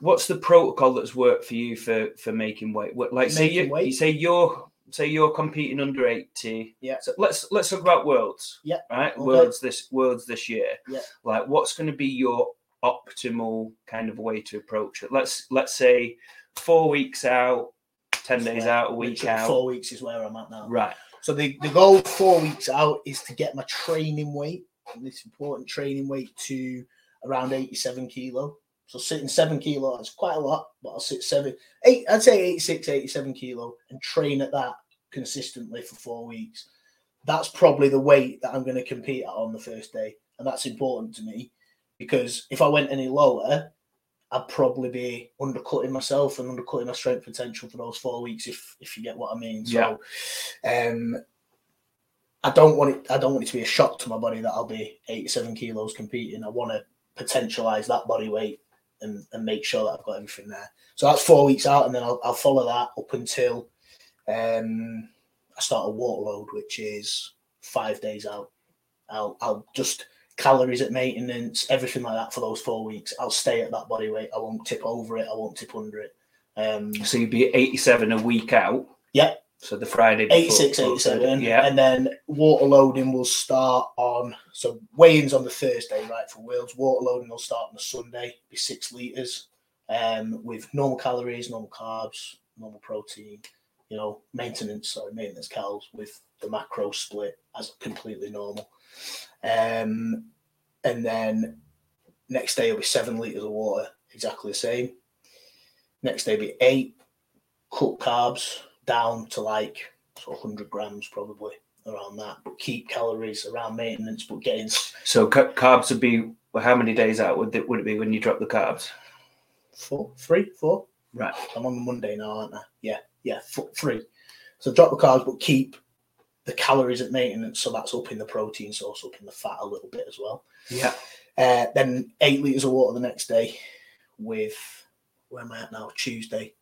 what's the protocol that's worked for you for for making weight? What, like say you, weight? you say you're say you're competing under eighty. Yeah. So let's let's talk about worlds. Yeah, Right. okay. Worlds this worlds this year. Yeah. Like what's going to be your optimal kind of way to approach it? Let's let's say four weeks out, ten days Where- out, a week out. Four weeks is where I'm at now. Right. So the, the goal four weeks out is to get my training weight, and this important training weight to around 87 kilo. So sitting seven kilo, that's quite a lot, but I'll sit seven, eight, I'd say 86, 87 kilo and train at that consistently for four weeks. That's probably the weight that I'm going to compete at on the first day. And that's important to me because if I went any lower, I'd probably be undercutting myself and undercutting my strength potential for those four weeks, if if you get what I mean. So, um, I don't want it. I don't want it to be a shock to my body that I'll be 87 kilos competing. I want to potentialize that body weight and, and make sure that I've got everything there. So that's four weeks out, and then I'll, I'll follow that up until um, I start a water load, which is five days out. I'll I'll just calories at maintenance, everything like that for those four weeks. I'll stay at that body weight. I won't tip over it. I won't tip under it. Um, So you'd be eighty-seven a week out. Yeah. So the Friday. before- 86, 87. Yeah. And then water loading will start on, so weigh-ins on the Thursday, right, for Wales. Water loading will start on the Sunday, be six litres um, with normal calories, normal carbs, normal protein, you know, maintenance, sorry, maintenance calories with the macro split as completely normal. Um, and then next day it'll be seven litres of water, exactly the same. Next day be eight, cut carbs down to like sort 100 grams probably around that. But keep calories around maintenance but getting So ca- carbs would be well, how many days out would it would it be when you drop the carbs? four three four. Right. i'm on the monday now aren't i? Yeah yeah f- three. So drop the carbs but keep the calories at maintenance so that's up in the protein source up in the fat a little bit as well. Yeah. uh, then eight liters of water the next day with where am i at now? Tuesday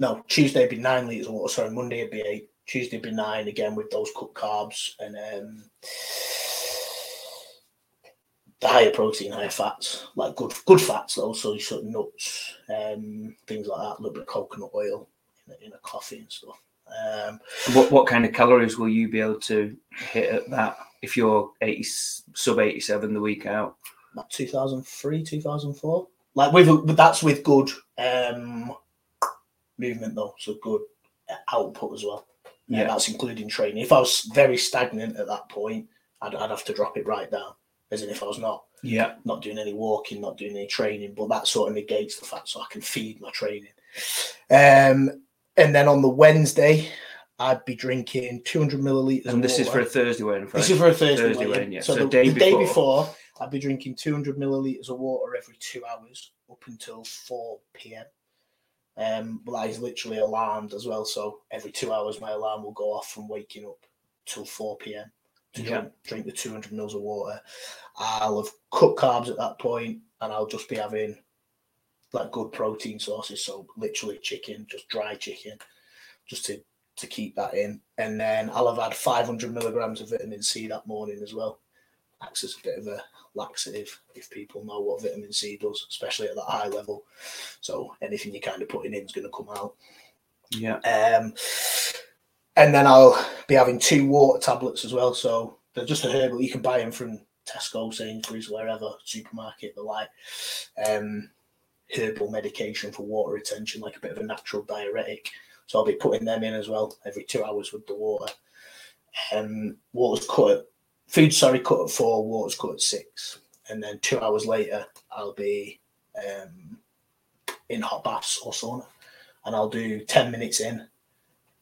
no tuesday would be nine liters of water sorry monday would be eight tuesday would be nine again with those cut carbs and um the higher protein, higher fats, like good good fats though, so sort of nuts, um, things like that, a little bit of coconut oil in a, in a coffee and stuff. Um, What what kind of calories will you be able to hit at that if you're eighty sub eighty-seven the week out? about 2003, 2004. Like with, with that's with good um movement though, so good output as well. Yeah, Yeah. that's including training. If I was very stagnant at that point, I'd, I'd have to drop it right down. As in, if I was not Yeah. not doing any walking, not doing any training, but that sort of negates the fact so I can feed my training. Um, and then on the Wednesday, I'd be drinking 200 milliliters. And this of is for a Thursday weigh-in. This is for a Thursday, Thursday weigh-in. yeah. So, So the, day the day before. before, I'd be drinking 200 milliliters of water every two hours up until 4 p.m. Um, but that is literally alarmed as well. So every two hours, my alarm will go off from waking up till 4 p.m. to Yeah. drink, drink the 200 mils of water. I'll have cut carbs at that point, and I'll just be having like good protein sources. So literally chicken, just dry chicken, just to to keep that in. And then I'll have had 500 milligrams of vitamin C that morning as well. Acts as a bit of a laxative if people know what vitamin C does, especially at that high level. So anything you're kind of putting in is going to come out. Yeah. Um, and then I'll be having two water tablets as well. So they're just a herbal. You can buy them from Tesco, Sainsbury's, wherever supermarket. They're like um, herbal medication for water retention, like a bit of a natural diuretic. So I'll be putting them in as well every two hours with the water. Um, water's cut food, sorry, cut at four. Water's cut at six, and then two hours later I'll be um, in hot baths or sauna, and I'll do ten minutes in,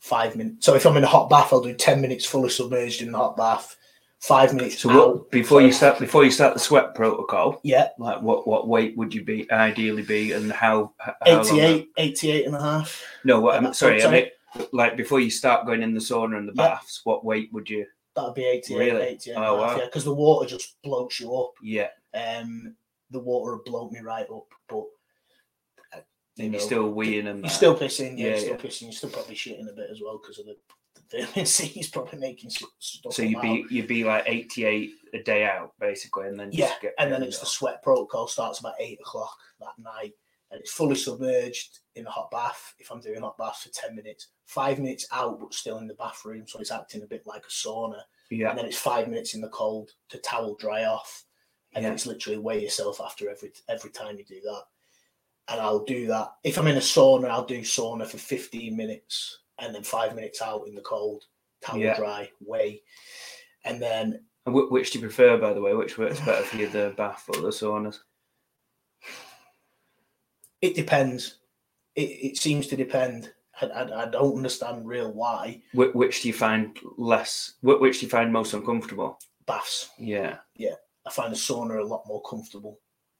five minutes. So if I'm in a hot bath, I'll do ten minutes fully submerged in the hot bath, five minutes. So what before you start before you start the sweat protocol, Yeah, like what what weight would you be ideally be and how, how long 88, 88 and a half. No, what, I'm Uh, sorry, I mean like before you start going in the sauna and the Yeah. baths, what weight would you? That'd be 88, Really? 88 Oh, wow. yeah, because the water just bloats you up. Yeah, Um, the water would bloat me right up, but uh, you and you're still weeing and You're that. still pissing, yeah, Yeah, you're still yeah. pissing. You're still probably shitting a bit as well because of the, the vitamin C is probably making stuff. So you'd be out. you'd be like 88 a day out basically, and then just yeah, get and then it's the sweat protocol starts about eight o'clock that night, it's fully submerged in a hot bath. If I'm doing hot baths for ten minutes, five minutes out but still in the bathroom, so it's acting a bit like a sauna. Yeah. And then it's five minutes in the cold to towel dry off, and then it's literally weigh yourself after every every time you do that. And I'll do that if I'm in a sauna. I'll do sauna for 15 minutes, and then five minutes out in the cold, towel Yeah. dry, weigh, and then And which do you prefer, by the way? Which works better for you, the bath or the saunas? It depends. It, it seems to depend. I, I, I don't understand real why Wh- which do you find less? Which do you find most uncomfortable? baths. Yeah, Yeah. I find the sauna a lot more comfortable.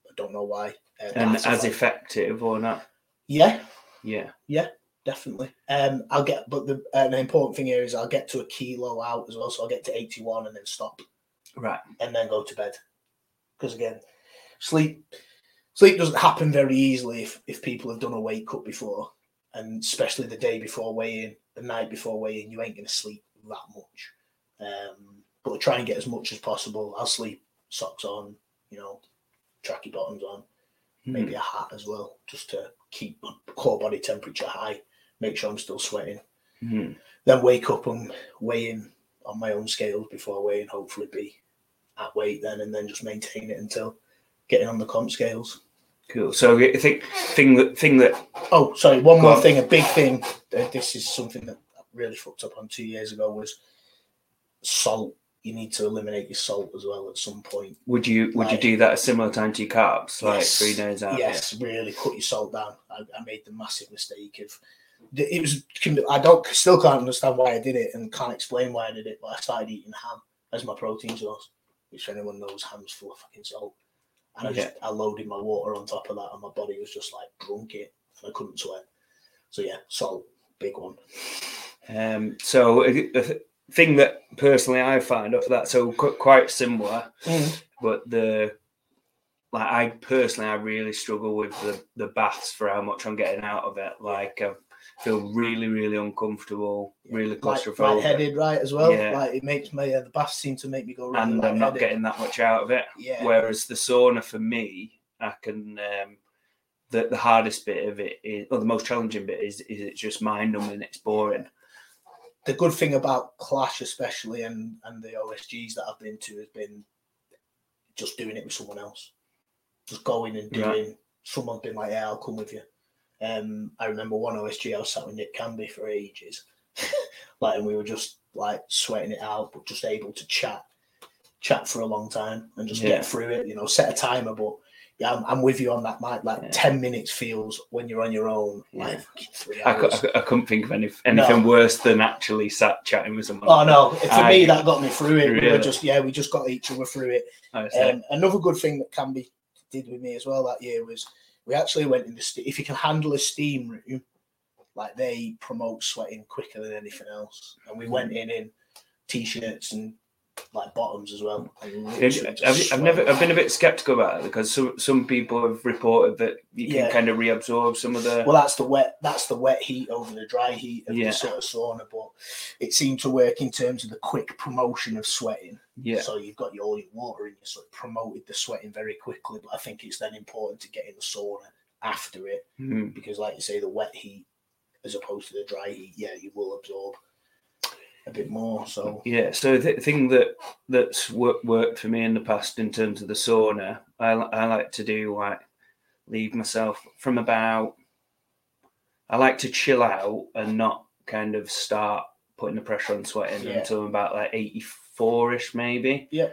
I don't know why. Uh, and as effective or not? yeah, Yeah, Yeah. definitely. Um, I'll get, but the an important thing here is I'll get to a kilo out as well. So I'll get to 81 and then stop right. and then go to bed. Because again, sleep sleep doesn't happen very easily if, if people have done a weight cut before, and especially the day before weigh-in, the night before weigh-in, you ain't gonna sleep that much. Um, but try and get as much as possible. I'll sleep socks on, you know, tracky bottoms on, Hmm. maybe a hat as well, just to keep my core body temperature high, make sure I'm still sweating. Mhm. Then wake up and weigh in on my own scales before I weigh in, hopefully be at weight then, and then just maintain it until getting on the comp scales. Cool. So I think thing that thing that Oh, sorry, one more on. thing, a big thing. uh, This is something that I really fucked up on two years ago was salt. You need to eliminate your salt as well at some point. would you would you do that a similar time to your carbs, like Yes. three days out? Yes, really cut your salt down. I, I made the massive mistake of it was. I don't still can't understand why I did it and can't explain why I did it. But I started eating ham as my protein source, which anyone knows ham's full of fucking salt. And I just I loaded my water on top of that, and my body was just like drunk it, and I couldn't sweat. So yeah, salt, big one. Um, so a, a thing that personally I find of that so qu- quite similar, but the like I personally I really struggle with the the baths for how much I'm getting out of it. Like I feel really really uncomfortable, really Light, claustrophobic, lightheaded, right as well. Yeah. Like it makes me. Uh, the baths seem to make me go. Really and I'm not getting that much out of it. Yeah. Whereas the sauna for me, I can. Um, the, the hardest bit of it is, or the most challenging bit is, is it's just mind numbing. It's boring. the good thing about Clash, especially and and the OSGs that I've been to, has been just doing it with someone else, just going and doing. Right. Someone's been like, "Yeah, I'll come with you." Um, I remember one OSG I was sat with Nick Canby for ages, like, and we were just like sweating it out, but just able to chat, chat for a long time and just Yeah. get through it. You know, set a timer, but. Yeah, I'm, I'm with you on that, Mike. Like Yeah. ten minutes feels when you're on your own, like I, I, I couldn't think of any, anything No. worse than actually sat chatting with someone. Oh no! For I- me, that got me through it. We were just yeah, we just got each other through it. I was like, Um, another good thing that Canby did with me as well that year was we actually went in the if you can handle a steam room, like they promote sweating quicker than anything else. And we went in in t-shirts and like bottoms as well. and I've, I've never. I've been a bit skeptical about it because some some people have reported that you can Yeah. kind of reabsorb some of the Well, that's the wet. That's the wet heat over the dry heat of Yeah. the sort of sauna. But it seemed to work in terms of the quick promotion of sweating. yeah So you've got your, all your water in you sort of promoted the sweating very quickly. But I think it's then important to get in the sauna after it Mhm. because, like you say, the wet heat as opposed to the dry heat, yeah, you will absorb a bit more. So yeah. So the thing that that's worked worked for me in the past in terms of the sauna, I I like to do like leave myself from about. I like to chill out and not kind of start putting the pressure on sweating Yeah. until I'm about like eighty four ish maybe. Yeah.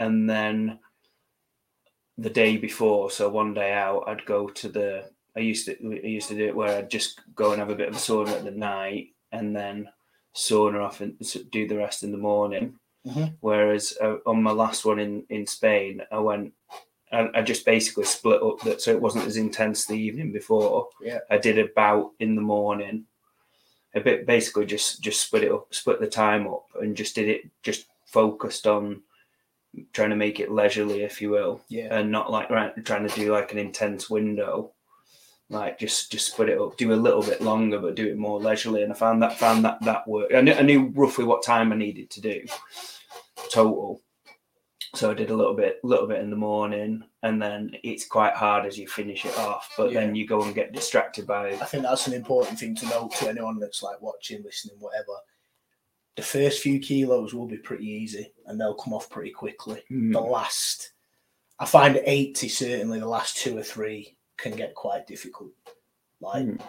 And then the day before, so one day out, I'd go to the. I used to I used to do it where I'd just go and have a bit of a sauna at the night, and then sauna off and do the rest in the morning. Mhm. Whereas uh, on my last one in in Spain, I went. I, I just basically split up that so it wasn't as intense the evening before. Yeah. I did a bout in the morning. A bit basically just just split it up, split the time up, and just did it. Just focused on trying to make it leisurely, if you will yeah, and not like right, trying to do like an intense window. Like just just split it up, do a little bit longer, but do it more leisurely. And I found that found that that worked. I knew, I knew roughly what time I needed to do total. so I did a little bit, little bit in the morning, and then it's quite hard as you finish it off. But then you go and get distracted by. I think that's an important thing to note to anyone that's like watching, listening, whatever. The first few kilos will be pretty easy, and they'll come off pretty quickly. Mm, The last, I find eighty certainly. The last two or three can get quite difficult. Like mm,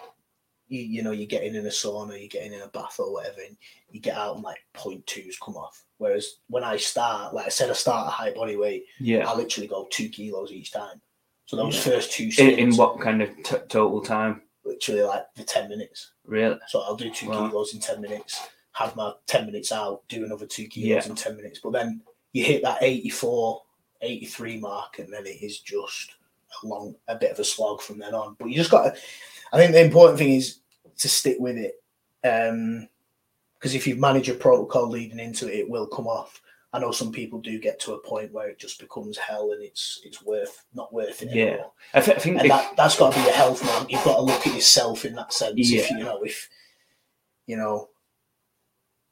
you, you know, you're getting in a sauna, you're getting in a bath or whatever, and you get out and like point twos come off. Whereas when I start, like I said, I start at high body weight, yeah. I literally go two kilos each time. So those Yeah. first two In, in what kind of t- total time? literally like the ten minutes. Really? So I'll do two Wow. kilos in ten minutes, have my ten minutes out, do another two kilos Yeah. in ten minutes. But then you hit that 84, 83 mark, and then it is just a long, a bit of a slog from then on. But you just got to. I think the important thing is to stick with it, um, because if you manage a protocol leading into it, it will come off. I know some people do get to a point where it just becomes hell, and it's it's worth not worth it Yeah. anymore. I, th- I think And if- that that's got to be your health, man. You've got to look at yourself in that sense. If you know, if you know,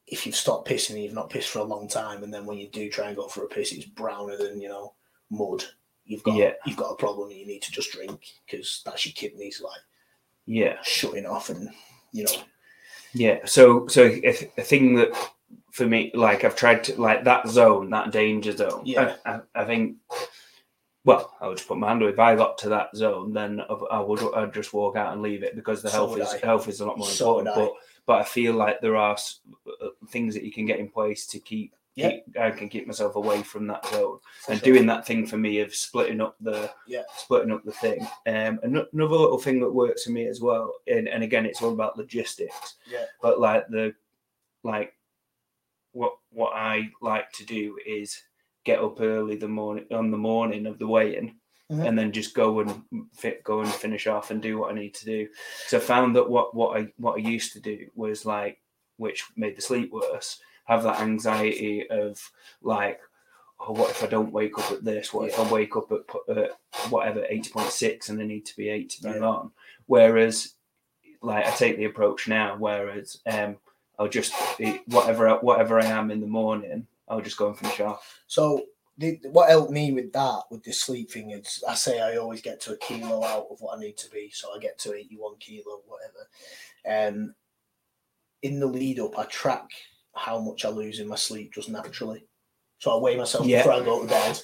if you've stopped pissing and you've not pissed for a long time, and then when you do try and go for a piss, it's browner than you know mud. You've got Yeah. you've got a problem. and You need to just drink because that's your kidneys like yeah. shutting off, and you know, Yeah. So, so a, a thing that for me, like I've tried to like that zone, that danger zone. Yeah. I, I, I think. Well, I would just put my hand up. If I got to that zone, then I, I would. I'd just walk out and leave it because the So health is I. health is a lot more So important. But but I feel like there are uh, things that you can get in place to keep. Yeah. I can keep myself away from that zone for and sure. doing that thing for me of splitting up the Yeah. splitting up the thing. Um, another little thing that works for me as well, and, and again, it's all about logistics. Yeah. But like the like what what I like to do is get up early the morning on the morning of the weigh-in. Mhm. And then just go and fit, go and finish off and do what I need to do. So I found that what what I what I used to do was like, which made the sleep worse. Have that anxiety of like, oh, what if I don't wake up at this? What if I wake up at uh, whatever eighty point six and I need to be eight to move Yeah. on? Whereas, like I take the approach now, whereas um, I'll just be- whatever whatever I am in the morning, I'll just go and finish off. So the, what helped me with that, with the sleep thing, is I say I always get to a kilo out of what I need to be. So I get to 81 kilo, whatever. Um, in the lead up, I track how much I lose in my sleep just naturally. So I weigh myself Yeah. before I go to bed,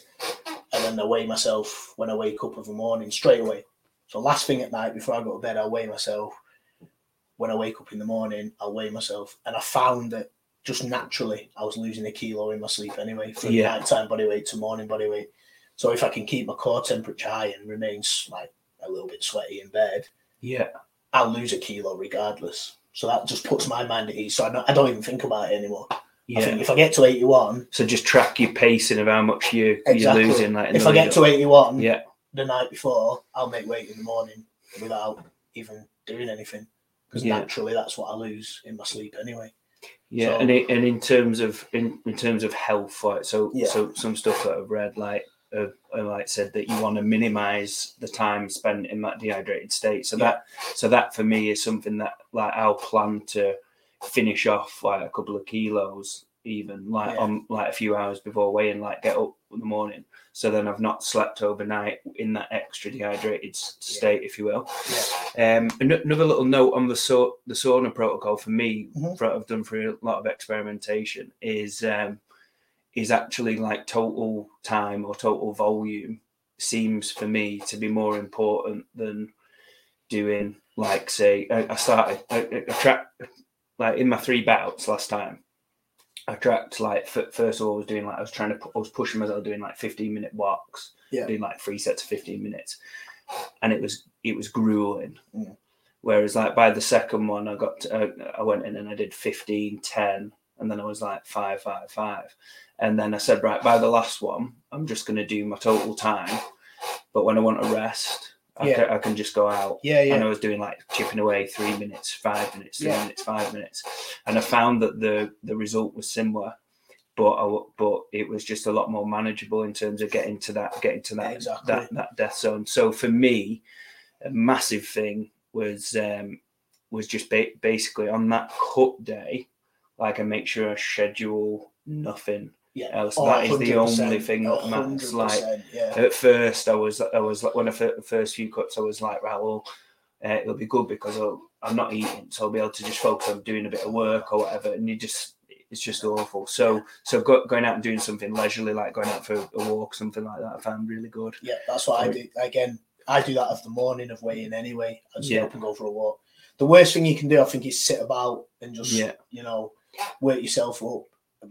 and then I weigh myself when I wake up of the morning straight away. So last thing at night before I go to bed, I weigh myself. When I wake up in the morning, I'll weigh myself, and I found that just naturally I was losing a kilo in my sleep anyway from Yeah. nighttime body weight to morning body weight. So if I can keep my core temperature high and remains like a little bit sweaty in bed, Yeah, I'll lose a kilo regardless. So that just puts my mind at ease. So I don't, I don't even think about it anymore. I yeah. think if I get to 81, So just track your pacing of how much you Exactly. you're losing. Like if I get up. to 81 yeah, the night before, I'll make weight in the morning without even doing anything. Because Yeah. naturally that's what I lose in my sleep anyway. yeah, So- and it, and in terms of in, in terms of health, like so Yeah. so some stuff that I've read, like uh, uh, like said that you want to minimize the time spent in that dehydrated state. So Yeah. that so that for me is something that like I'll plan to finish off like a couple of kilos even like Yeah. on like a few hours before weighing like get up in the morning so then i've not slept overnight in that extra dehydrated s- Yeah. state if you will Yeah. um another little note on the so the sauna protocol for me Mhm. for what i've done for a lot of experimentation is um is actually like total time or total volume seems for me to be more important than doing like say I, I started I, I I tracked like in my three bouts last time I tracked like first of all I was doing like I was trying to I was pushing myself doing like 15 minute walks Yeah. doing like three sets of 15 minutes and it was it was grueling Mm. whereas like by the second one I got to, uh, I went in and I did 15 10 and then I was like five five five and then I said right by the last one I'm just going to do my total time but when I want to rest I, Yeah. can, I can just go out Yeah, yeah. and. I was doing like chipping away three minutes, five minutes, three Yeah. minutes, five minutes, and I found that the the result was similar, but I, but it was just a lot more manageable in terms of getting to that getting to that Exactly. that that death zone. So for me, a massive thing was um was just ba- basically on that cut day, like I make sure I schedule nothing Yeah. else. Oh, that is the only thing that matters. Like yeah. at first, I was I was like when I the first few cuts, I was like, right, well, uh, it'll be good because I'll, I'm not eating, so I'll be able to just focus on doing a bit of work or whatever. And you just it's just awful. So so go, going out and doing something leisurely, like going out for a walk, something like that, I found really good. Yeah, that's what I do. Again, I do that of the morning of weighing anyway. I just Yeah. get up and go for a walk. The worst thing you can do, I think, is sit about and just Yeah. you know work yourself up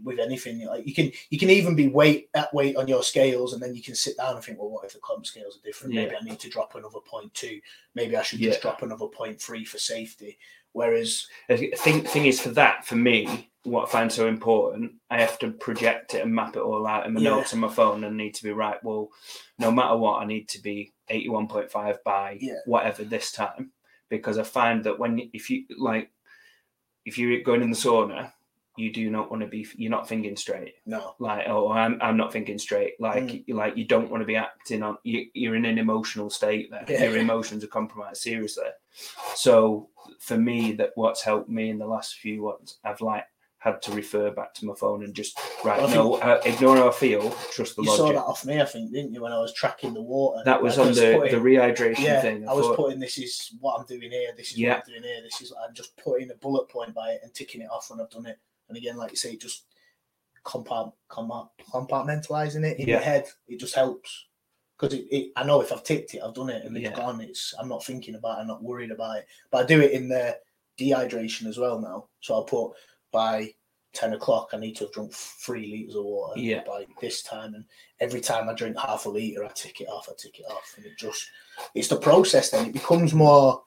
with anything. Like you can, you can even be weight at weight on your scales, and then you can sit down and think, well, what if the comp scales are different? Maybe I need to drop another point two. Maybe I should Yeah. just drop another point three for safety. Whereas, The thing thing is for that for me, what I find so important, I have to project it and map it all out in my Yeah. notes on my phone and need to be right. Well, no matter what, I need to be eighty one point five by Yeah. whatever this time because I find that when if you like if you're going in the sauna, you do not want to be you're not thinking straight. no, Like oh, I'm I'm not thinking straight. Like Mm. like you don't want to be acting on. You, you're in an emotional state there. Yeah. Your emotions are compromised seriously. So for me, that what's helped me in the last few ones, I've like had to refer back to my phone and just right. Well, no, uh, ignore how I feel. Trust the you saw logic. that off me, I think, didn't you? When I was tracking the water, That was Like, I on the, putting- the rehydration yeah, thing. I was thought- putting this is what I'm doing here. This is Yeah. what I'm doing here. This is I'm just putting a bullet point by it and ticking it off when I've done it. And again, like you say, just compart, compart, compartmentalizing it in Yeah. your head. It just helps because it, it, I know if I've ticked it, I've done it, and it's Yeah. gone. It's I'm not thinking about. it, I'm not worried about it. But I do it in the dehydration as well now. So I'll put by. 10 o'clock, I need to have drunk three litres of water Yeah. by this time. And every time I drink half a litre, I tick it off, I tick it off. And it just, it's the process then. It becomes more,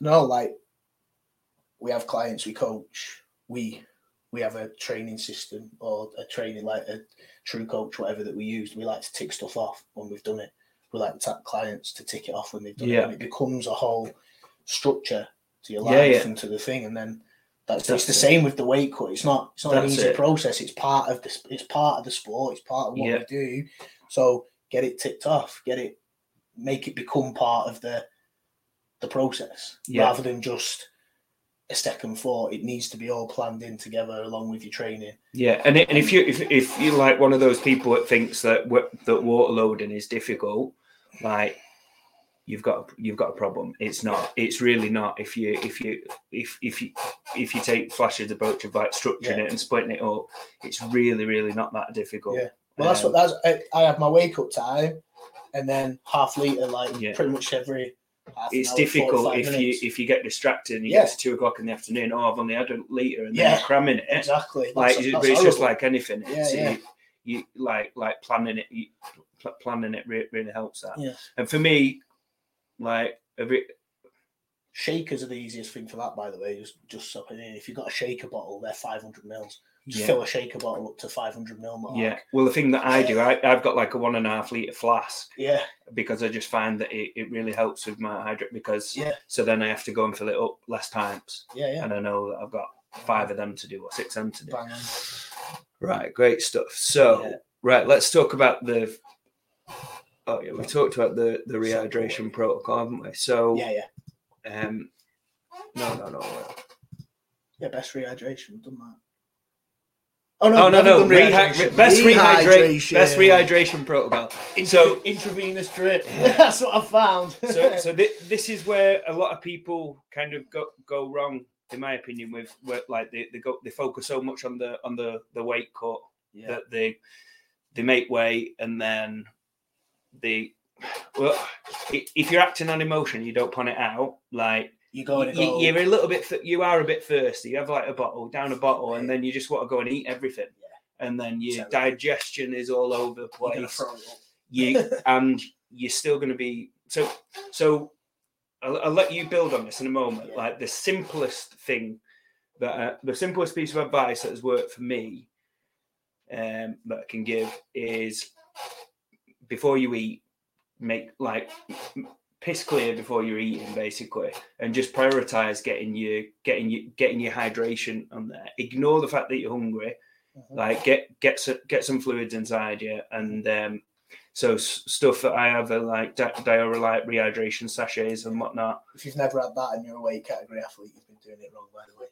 no, like we have clients we coach, we we have a training system or a training like a TrueCoach, whatever that we use. We like to tick stuff off when we've done it. We like to tap clients to tick it off when they've done it. And it becomes a whole structure to your life Yeah, yeah. and to the thing. And then that's, That's it's the it. same with the weight cut. It's not it's not an easy it. process. It's part of the it's part of the sport. It's part of what Yeah. we do. So get it ticked off. Get it make it become part of the the process Yeah. rather than just a second thought. It needs to be all planned in together along with your training. Yeah, and it, and if you if, if you're like one of those people that thinks that that water loading is difficult, like you've got you've got a problem. It's not. It's really not. If you if you if if you if you take Flash's approach of like structuring Yeah. it and splitting it up, it's really really not that difficult. Yeah. Well, that's Um, what that's. I, I have my wake up time, and then half liter, like Yeah. pretty much every. It's difficult 45 if you if you get distracted and you Yeah. get to two o'clock in the afternoon. Oh, I've only had a liter, and then Yeah. you're cramming it. exactly. like That's- but that's it's just like anything Yeah, it's, yeah. You, you like like planning it you, pl- planning it re- really helps that Yeah. and for me like a bit Shakers are the easiest thing for that, by the way. Just just something in. If you've got a shaker bottle, they're 500 mils. Just yeah, fill a shaker bottle up to 500 ml mark. yeah well the thing that i do I, i've got like a one and a half liter flask Yeah. because i just find that it, it really helps with my hydrate because Yeah. so then i have to go and fill it up less times Yeah. Yeah. and i know that i've got five of them to do or six of them to do Bang right great stuff so Yeah. right let's talk about the oh yeah we talked about the the rehydration protocol haven't we so Yeah. Yeah. Um, no, no, no. Yeah. Best rehydration. We've done that. Oh no, we haven't no. done Rehy- best rehydration. Best Rehydration. rehydration protocol. Intra- So- intravenous drip. That's what I found. So, so thi- this is where a lot of people kind of go go wrong, in my opinion. With where, like they, they go they focus so much on the on the the weight cut yeah. that they they make weight and then they well if you're acting on emotion, you don't put it out. Like you go and you, go. you're a little bit you are a bit thirsty you have like a bottle down a bottle and then you just want to go and eat everything Yeah. and then your Terrible. digestion is all over the place you and you're still going to be so so I'll, I'll let you build on this in a moment Yeah. like the simplest thing that uh, the simplest piece of advice that has worked for me um that i can give is before you eat make like piss clear before you're eating basically and just prioritize getting your getting you getting your hydration on there ignore the fact that you're hungry Mhm. like get get some get some fluids inside you and um so stuff that i have are like di- Dioralyte rehydration sachets and whatnot If you've never had that and you're a weight category athlete, you've been doing it wrong, by the way.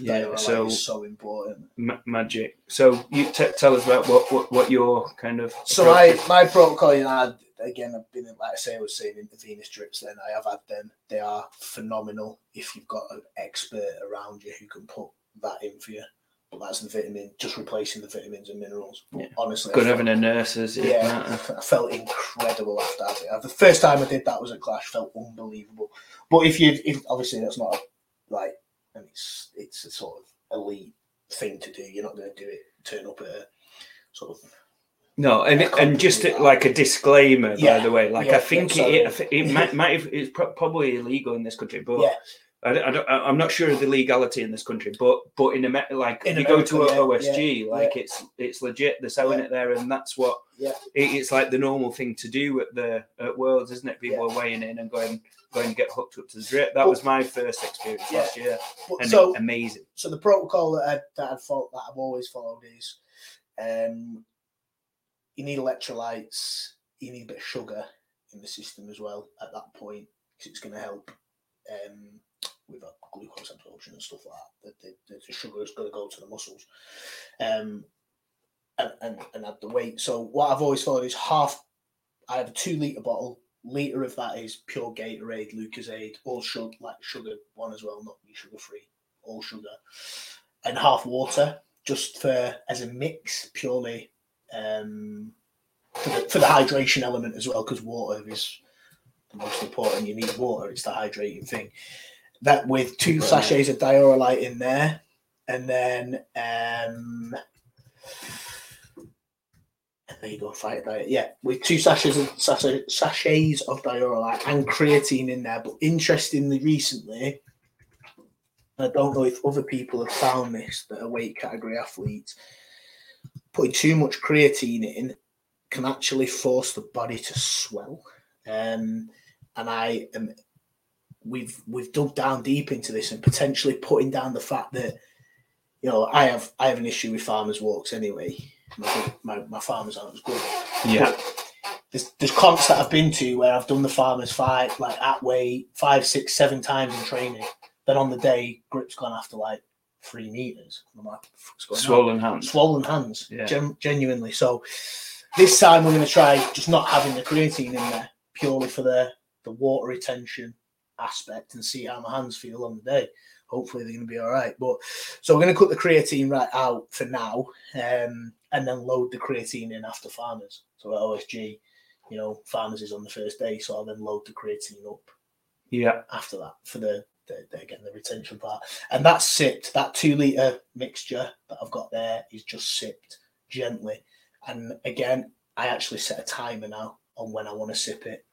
Yeah, Dioralyte so so important. ma- magic. So you t- tell us about what, what what your kind of So approach my my protocol, you know, I, again, I've been in, like I say, I was saying intravenous drips. Then I have had them. They are phenomenal if you've got an expert around you who can put that in for you. But that's the vitamin, just replacing the vitamins and minerals. Yeah. honestly, good having a nurse as yeah. I felt incredible after having it. The first time I did that was at Clash, felt unbelievable. But if you, if obviously that's not a, like, and it's it's a sort of elite thing to do. You're not going to do it. Turn up at a sort of No, and and just to- like a disclaimer, Yeah, by the way, like yeah, I think yeah, it, it, might, might have, it's probably illegal in this country, but yeah, I, I I- I'm not sure of the legality in this country. But but in Amer- like In you go to a yeah, OSG, like it's it's legit. They're selling Yeah. it there, and that's what Yeah. it, it's like the normal thing to do at the at Worlds, isn't it? People are weighing in and going going to get hooked up to the drip. That But- was my first experience Yeah. last year, But and so amazing. so the protocol that I, that I've followed, that I've always followed is, um, you need electrolytes, you need a bit of sugar in the system as well at that point because it's going to help um, with uh, glucose absorption and stuff like that. The, the, the sugar is going to go to the muscles, um, and, and and add the weight. So what I've always followed is half. I have a two liter bottle. Liter of that is pure Gatorade, Lucozade, all sugar, like sugar one as well, not be sugar free all sugar, and half water, just for as a mix, purely um, for, the, for the hydration element as well, because water is the most important. You need water; it's the hydrating thing. That with two Right. sachets of Dioralyte in there, and then um, there you go, fight diet. Yeah, with two sachets of sachet, sachets of Dioralyte and creatine in there. But interestingly, recently, I don't know if other people have found this that are weight category athletes. Putting too much creatine in can actually force the body to swell. Um, and I am we've we've dug down deep into this and potentially putting down the fact that you know I have I have an issue with farmers walks anyway. My, my, my farmers aren't as good. Yeah, But there's, there's comps that I've been to where I've done the farmers five like at weight five, six, seven times in training. Then on the day, grip's gone after like three meters. I'm like, going on? swollen hands. swollen hands, Yeah. gen- genuinely. So this time we're going to try just not having the creatine in there purely for the the water retention aspect and see how my hands feel on the day. Hopefully they're going to be all right. But so we're going to cut the creatine right out for now, um, and then load the creatine in after farmers. So at OSG, you know, farmers is on the first day, so I'll then load the creatine up Yeah, after that for the, the, the again the retention part, and that's sipped. That two liter mixture that I've got there is just sipped gently, and again I actually set a timer now on when I want to sip it.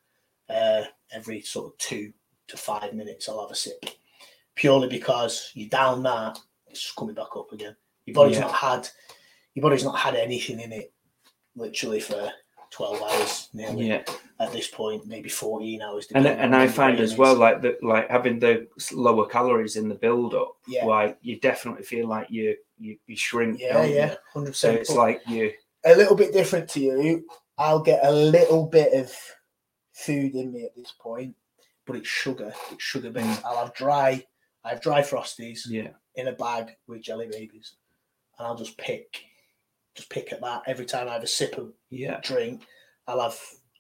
Uh, every sort of two to five minutes, I'll have a sip, purely because you down that, it's coming back up again. Your body's Yeah. not had your body's not had anything in it, literally for twelve hours nearly yeah. at this point, maybe fourteen hours. and and I find as well like that like having the lower calories in the build up Yeah. like you definitely feel like you you, you shrink Yeah, yeah, 100%. so it's like you a little bit different to you. I'll get a little bit of food in me at this point, but it's sugar. It's sugar mm. based. I'll have dry. I have dry frosties yeah in a bag with jelly babies, and I'll just pick, just pick at that every time I have a sip of yeah drink. I'll have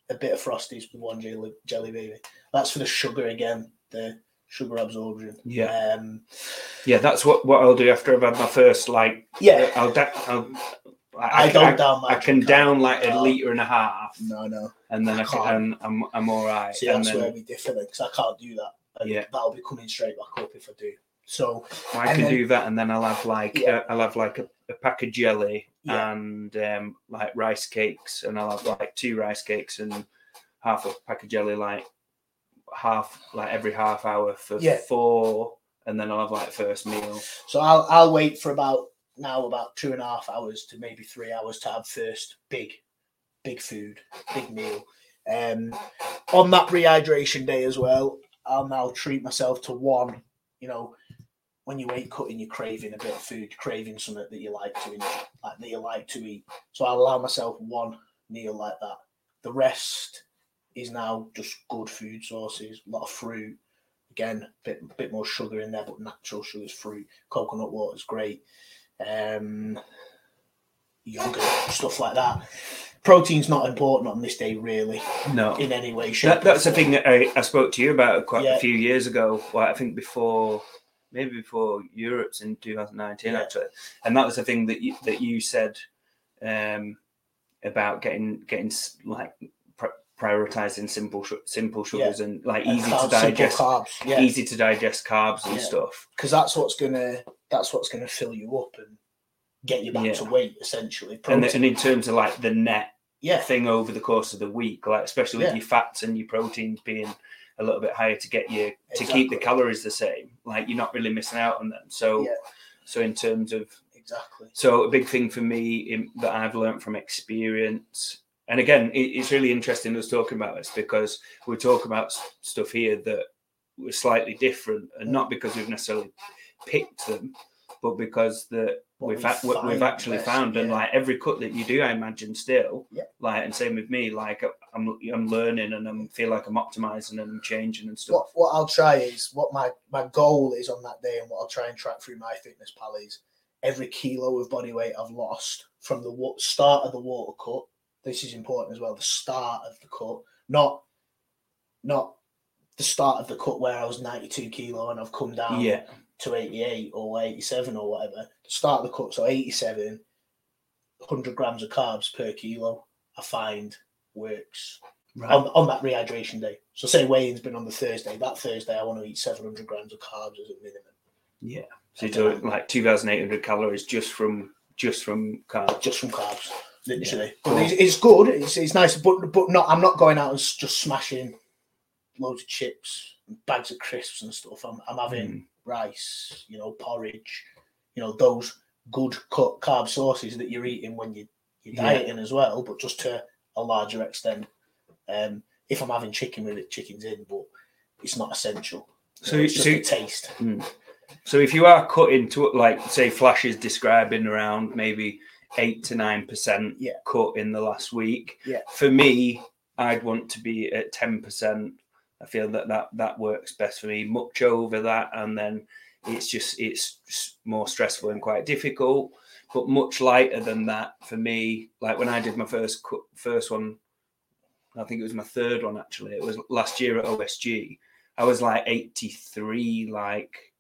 a bit of frosties with one jelly jelly baby. That's for the sugar again. The sugar absorption. yeah Um, yeah that's what what I'll do after I've had my first like yeah. I'll, da- I'll I, I, don't I, down. I can down like a liter and a half No, no. and then I I can. I'm I'm all right See, and that's where we differ because I can't do that. And Yeah. that'll be coming straight back up if I do. So I can then- do that and then I'll have like Yeah. uh, I'll have like a, a pack of jelly Yeah. and um like rice cakes and I'll have like two rice cakes and half a pack of jelly like half like every half hour for Yeah. four and then I'll have like first meal. so I'll I'll wait for about now about two and a half hours to maybe three hours to have first big big food, big meal. Um on that rehydration day as well, I'll now treat myself to one, you know, when you weight cutting, you're craving a bit of food, craving something that you like to eat, like that you like to eat. So I'll allow myself one meal like that. The rest is now just good food sources, a lot of fruit, Again, a bit bit more sugar in there, but natural sugars, fruit, coconut water is great. Um, yogurt, stuff like that. Protein's not important on this day, really, No. in any way, shape. That, that's the thing that I, I spoke to you about quite Yeah. a few years ago. Well, I think before, maybe before Europe's in 2019, Yeah. actually. And that was the thing that you, that you said um, about getting getting like prioritizing simple simple sugars and like And easy carbs, to digest, carbs, yeah, easy to digest carbs and Yeah. stuff. because that's what's gonna that's what's gonna fill you up and get you back Yeah. to weight essentially. And, the- and in terms of like the net yeah, thing over the course of the week, like especially with Yeah. your fats and your proteins being a little bit higher to get you to keep the calories the same, like you're not really missing out on them. So, Yeah. so in terms of exactly. so a big thing for me in, that I've learned from experience, and again, it, it's really interesting us talking about this because we talk about stuff here that was slightly different, and not because we've necessarily picked them, but because that We've we we've actually best, found, and like every cut that you do, I imagine still, Yeah. like, and same with me, like I'm I'm learning and I'm feel like I'm optimizing and I'm changing and stuff. What what I'll try is what my my goal is on that day, and what I'll try and track through MyFitnessPal is every kilo of body weight I've lost from the start of the water cut. This is important as well. The start of the cut, not not the start of the cut where I was 92 kilo and I've come down Yeah, to 88 or 87 or whatever. The start of the cut, so 87, 100 grams of carbs per kilo, I find works right. on, on that rehydration day. So say weigh-in's been on the Thursday. That Thursday, I want to eat 700 grams of carbs as a minimum, yeah. So you're talking like 2,800 calories just from just from carbs. just from carbs, literally. Yeah. But it's, it's good. It's, it's nice, but but not. I'm not going out and just smashing loads of chips, and bags of crisps and stuff. I'm, I'm having Mm. Rice, you know, porridge, you know, those good cut carb sources that you're eating when you you're Yeah. dieting as well, but just to a larger extent. Um, if I'm having chicken with it, chicken's in, but it's not essential. So- So it's just so- a taste. So if you are cutting to like say Flash is describing around maybe eight to nine percent Yeah. cut in the last week. Yeah. For me, I'd want to be at ten percent. I feel that, that that works best for me. Much over that, and then it's just it's more stressful and quite difficult. But much lighter than that for me. Like when I did my first cut, first one, I think it was my third one actually. It was last year at OSG. I was like eighty three, like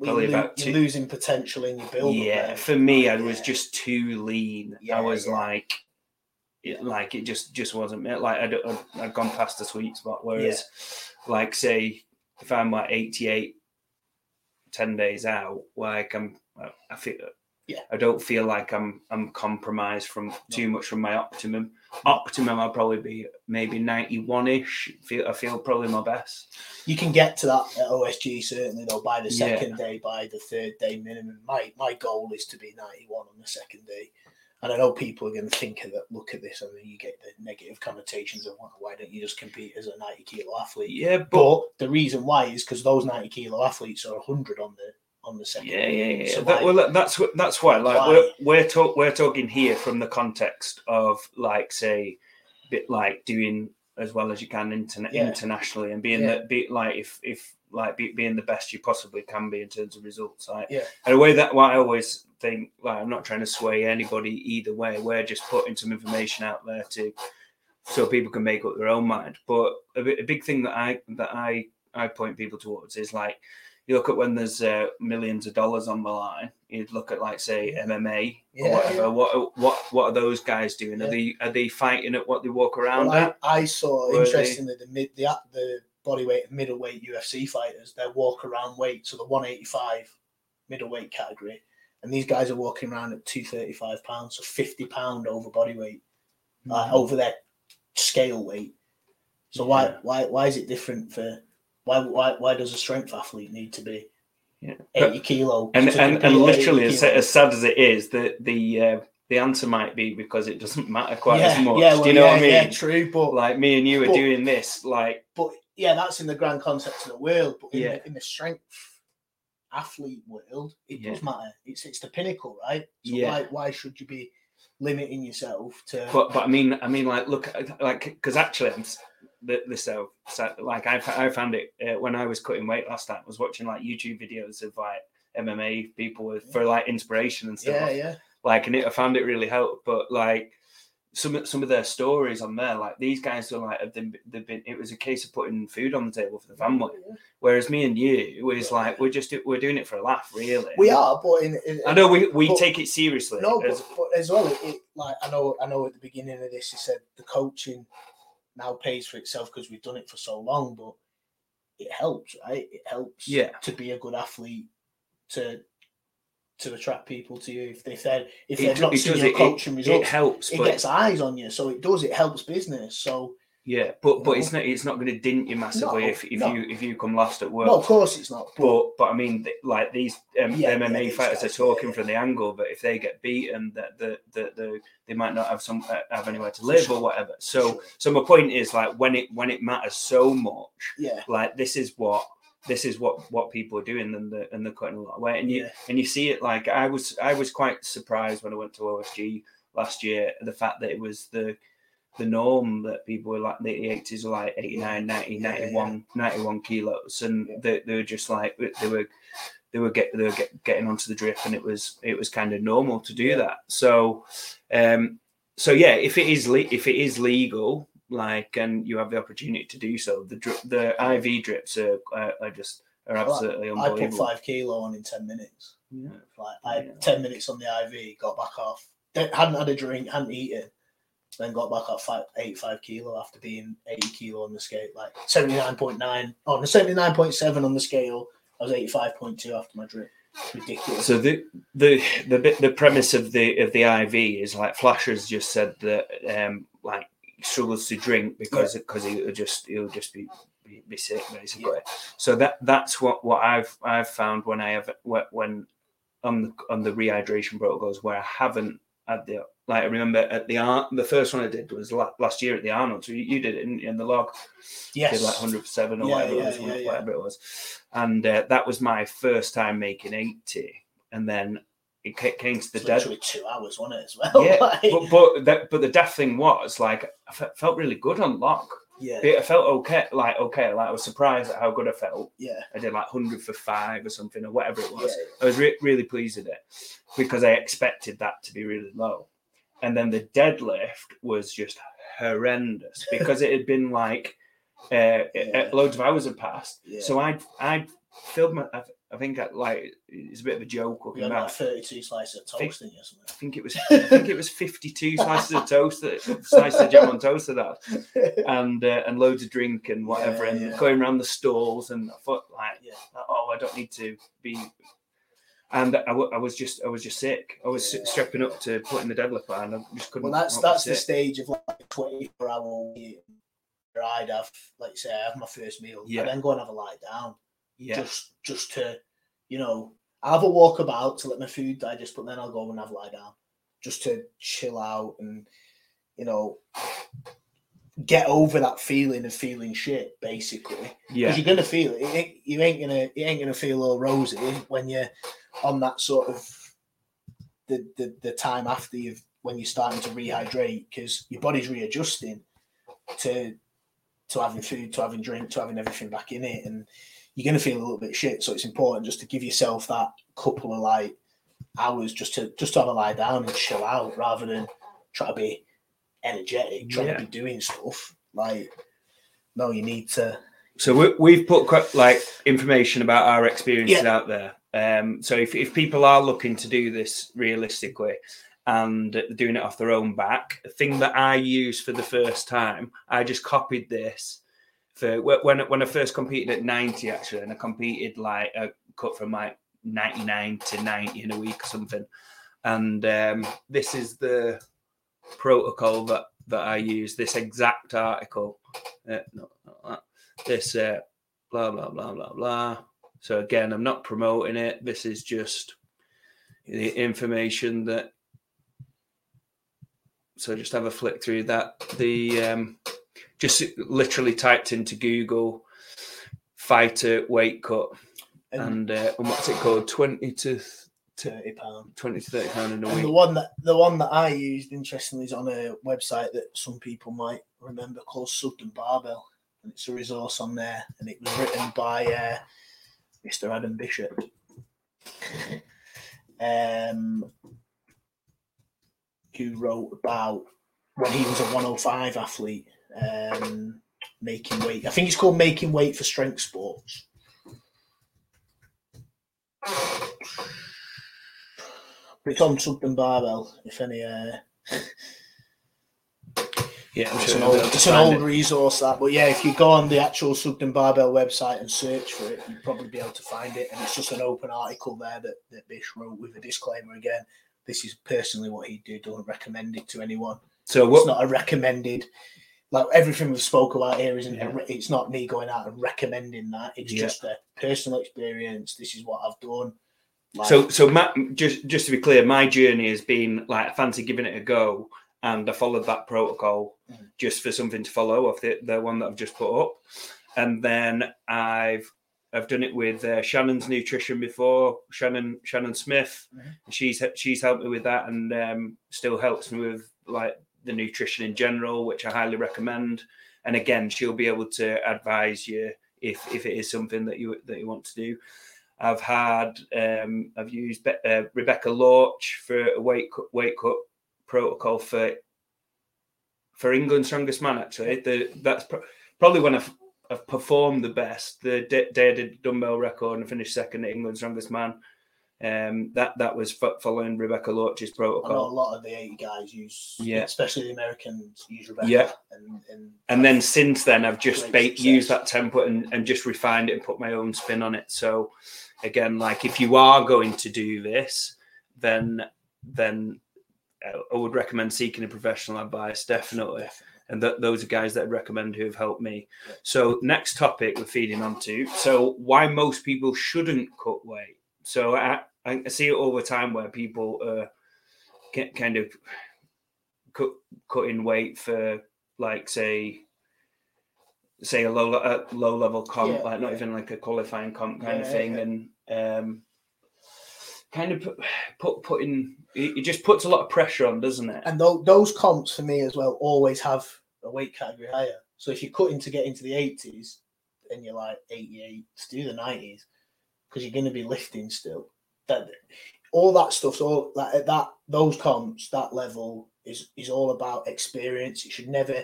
Probably lo- about two- losing potential in your build. yeah, for me, I Yeah. was just too lean. I was yeah. like, it, like it just just wasn't me. Like I'd, I'd, I'd gone past the sweet spot. Whereas, like say, if I'm like 88, 10 days out, like I'm, I- feel. Yeah. I don't feel like I'm I'm compromised from too much from my optimum. Optimum, I'll probably be maybe ninety one ish. Feel I feel probably my best. You can get to that at OSG certainly though by the Yeah. second day, by the third day minimum. My my goal is to be 91 on the second day. And I know people are going to think of that, look at this, and then you get the negative connotations of "Why- why don't you just compete as a 90 kilo athlete? Yeah, but But the reason why is because those 90 kilo athletes are 100 on the on the second. Yeah, yeah, yeah. So that, well, that's what that's why. Like Why? we're we're talk we're talking here from the context of like say, bit like doing as well as you can interna- Yeah. internationally and being Yeah. that be like if if like be, being the best you possibly can be in terms of results. Like Yeah. and the way that what I always think like I'm not trying to sway anybody either way. We're just putting some information out there to so people can make up their own mind. But a, a big thing that I that I I point people towards is like you look at when there's uh, millions of dollars on the line. You'd look at like say MMA or whatever. yeah. What what what are those guys doing? Are they are they fighting at what they walk around Well, at? I, I saw they- interestingly the mid the the bodyweight and middleweight UFC fighters their walk around weight so the 185 middleweight category and these guys are walking around at 235 pounds so 50 pound over body weight uh, over their scale weight so why Yeah. why why is it different for why why why does a strength athlete need to be Yeah. 80 kilo and and, and literally as, as sad as it is, the the uh, the answer might be because it doesn't matter quite yeah, as much. yeah, Do you know yeah, what I mean? yeah true but Like me and you are But- doing this, like but yeah, that's in the grand concept of the world. But in, Yeah. the, in the strength athlete world, it Yeah. does matter. It's it's the pinnacle, right? So Yeah. why why should you be limiting yourself to? but but I mean I mean like look like because actually I'm the, the so, so like I, I found it uh, when I was cutting weight last time. I was watching like YouTube videos of like MMA people with, for like inspiration and stuff. Yeah, yeah. Like, and it, I found it really helped. But like some some of their stories on there, like these guys are like have been, they've been. It was a case of putting food on the table for the mm, family. Whereas me and you, it was like we're just we're doing it for a laugh, really. We are, but in, in I know we, we but- take it seriously. no, as- but, but as well, it, it like I know I know at the beginning of this, you said the coaching now pays for itself because we've done it for so long, but it helps, right? It helps Yeah. to be a good athlete to to attract people to you if they said if It they're do- not it seeing does, your it- coaching it results, helps, it but gets eyes on you. So it does. It helps business. So yeah, but but No. it's not it's not going to dint you massively No, if, if no. you if you come last at work. no, of course it's not. But, But but I mean, like these um, Yeah, yeah, MMA these fighters guys, are talking yeah, from the angle that if they get beaten, that the, the, the they might not have some uh, have anywhere to live or whatever. So so my point is like when it when it matters so much, yeah, like this is what this is what what people are doing and they're, and they're cutting a lot of weight and you Yeah. and you see it like I was I was quite surprised when I went to OSG last year the fact that it was the the norm that people were like the 80s were like 89 90 Yeah, 91 91 kilos and Yeah. they, they were just like they were they were get they were get, getting onto the drip and it was it was kind of normal to do Yeah. that so um so yeah if it is le- if it is legal like and you have the opportunity to do so the drip the iv drips are are, are just are Well, absolutely I put five kilo on in ten minutes. yeah. Like I had Yeah. ten minutes on the IV, got back off. Hadn't had a drink, hadn't eaten, then got back up five, 85 kilo after being 80 kilo on the scale, like 79.9 on the 79.7 on the scale. I was 85.2 after my drip. Ridiculous. So the the the bit the premise of the of the IV is like Flasher's just said that um like struggles to drink because because he'll just he'll just be be, be sick basically. So that that's what what I've I've found when I have when on the on the rehydration protocols where I haven't had the like I remember at the the first one I did was la- last year at the Arnold. So you, you did it in, in the log yes. did like 107 or Yeah, whatever, yeah, it was, yeah, yeah. whatever it was. And uh, that was my first time making 80. And then it came to the dead. literally two hours, wasn't it, as well? Yeah, Like, But but, that, but the death thing was like, I felt really good on lock. yeah, It, I felt okay, like, okay, like I was surprised at how good I felt. yeah, I did like 100 for five or something, or whatever it yeah, was. I was re- really pleased with it because I expected that to be really low. And then the deadlift was just horrendous because it had been like uh, Yeah. loads of hours had passed. yeah. So I'd I'd filled my. I, think I, like it's a bit of a joke looking had back. like 32 slices of toast in you or I think it was I think it was 52 slices of toast that slices of jam on toast of that and uh, and loads of drink and whatever Yeah, and yeah. going around the stalls and I thought like Yeah. oh I don't need to be and I, w- I was just I was just sick I was Yeah. strapping up to putting the deadlift on and I just couldn't Well, that's that's the sick. stage of like 24 hour I'd have, like say, I have my first meal, Yeah. and then go and have a lie down, yeah just just to, you know, I have a walk about to let my food digest, but then I'll go and have a lie down, just to chill out and, you know, get over that feeling of feeling shit, basically. Because yeah you're gonna feel it. it you ain't gonna you ain't gonna feel all rosy when you're on that sort of the the, the time after you've when you're starting to rehydrate because your body's readjusting to to having food, to having drink, to having everything back in it, and you're gonna feel a little bit shit. So it's important just to give yourself that couple of like hours just to just to have a lie down and chill out rather than try to be energetic, trying Yeah. to be doing stuff. Like no, you need to So we, we've put quite, like information about our experiences Yeah. out there. Um, so if, if people are looking to do this realistically and doing it off their own back, the thing that I used for the first time, I just copied this for when when I first competed at ninety actually, and I competed like a cut from like ninety nine to ninety in a week or something. And um, this is the protocol that that I use. This exact article. Uh, no, not this uh, blah blah blah blah blah. So again, I'm not promoting it. This is just the information that. So just have a flick through that. The um, just literally typed into Google fighter weight cut and and uh, and what's it called? Twenty to thirty pound. twenty to thirty pound in a And the one that the one that I used, interestingly, is on a website that some people might remember called Sugden Barbell, and it's a resource on there, and it was written by uh, Mr. Adam Bishop. um, who wrote about when he was a 105 athlete, um, making weight. I think it's called Making Weight for Strength Sports. It's on Sugden Barbell, if any. Uh, Yeah, it's sure an old, it's an old it. resource that, but yeah, if you go on the actual Sugden Barbell website and search for it, you'd probably be able to find it. And it's just an open article there that, that Bish wrote with a disclaimer again. This is personally what he did. Don't recommend it to anyone. So It's not a recommended. Like everything we've spoke about here isn't yeah. it's not me going out and recommending that. It's Yeah. just a personal experience. This is what I've done. Like, So, so Matt, just just to be clear, my journey has been like I fancy giving it a go, and I followed that protocol Mhm. just for something to follow off the, the one that I've just put up, and then I've I've done it with uh, Shannon's nutrition before. Shannon Shannon Smith, Mhm. she's she's helped me with that, and um, still helps me with like the nutrition in general, which I highly recommend. And again, she'll be able to advise you if if it is something that you that you want to do. I've had um, I've used Be- uh, Rebecca Lorch for a weight cut, weight cut protocol for for England strongest man. Actually, the that's pro- probably when I've, I've performed the best. The day I did dumbbell record and finished second at England's strongest man. Um, that that was fo- following Rebecca Lorch's I know a lot of the 80 guys use, Yeah. especially the Americans use Rebecca. Yeah. And, and, And then since then, I've just ba- used that template and, and just refined it and put my own spin on it. So again, like if you are going to do this, then then uh, I would recommend seeking a professional advice, definitely. And th- those are guys that I'd recommend who have helped me. Yeah. So next topic we're feeding onto. So why most people shouldn't cut weight. So I, I see it all the time where people are ki- kind of cut, cutting weight for like say say a low a low level comp, Yeah, like not yeah. even like a qualifying comp kind of thing, yeah. and um, kind of put, put putting it, it just puts a lot of pressure on, doesn't it? And tho- those comps for me as well always have a weight category higher. So if you're cutting to get into the 80s and you're like 88, to do the 90s because you're going to be lifting still. That all that stuff's all like at that those comps that level is is all about experience. It should never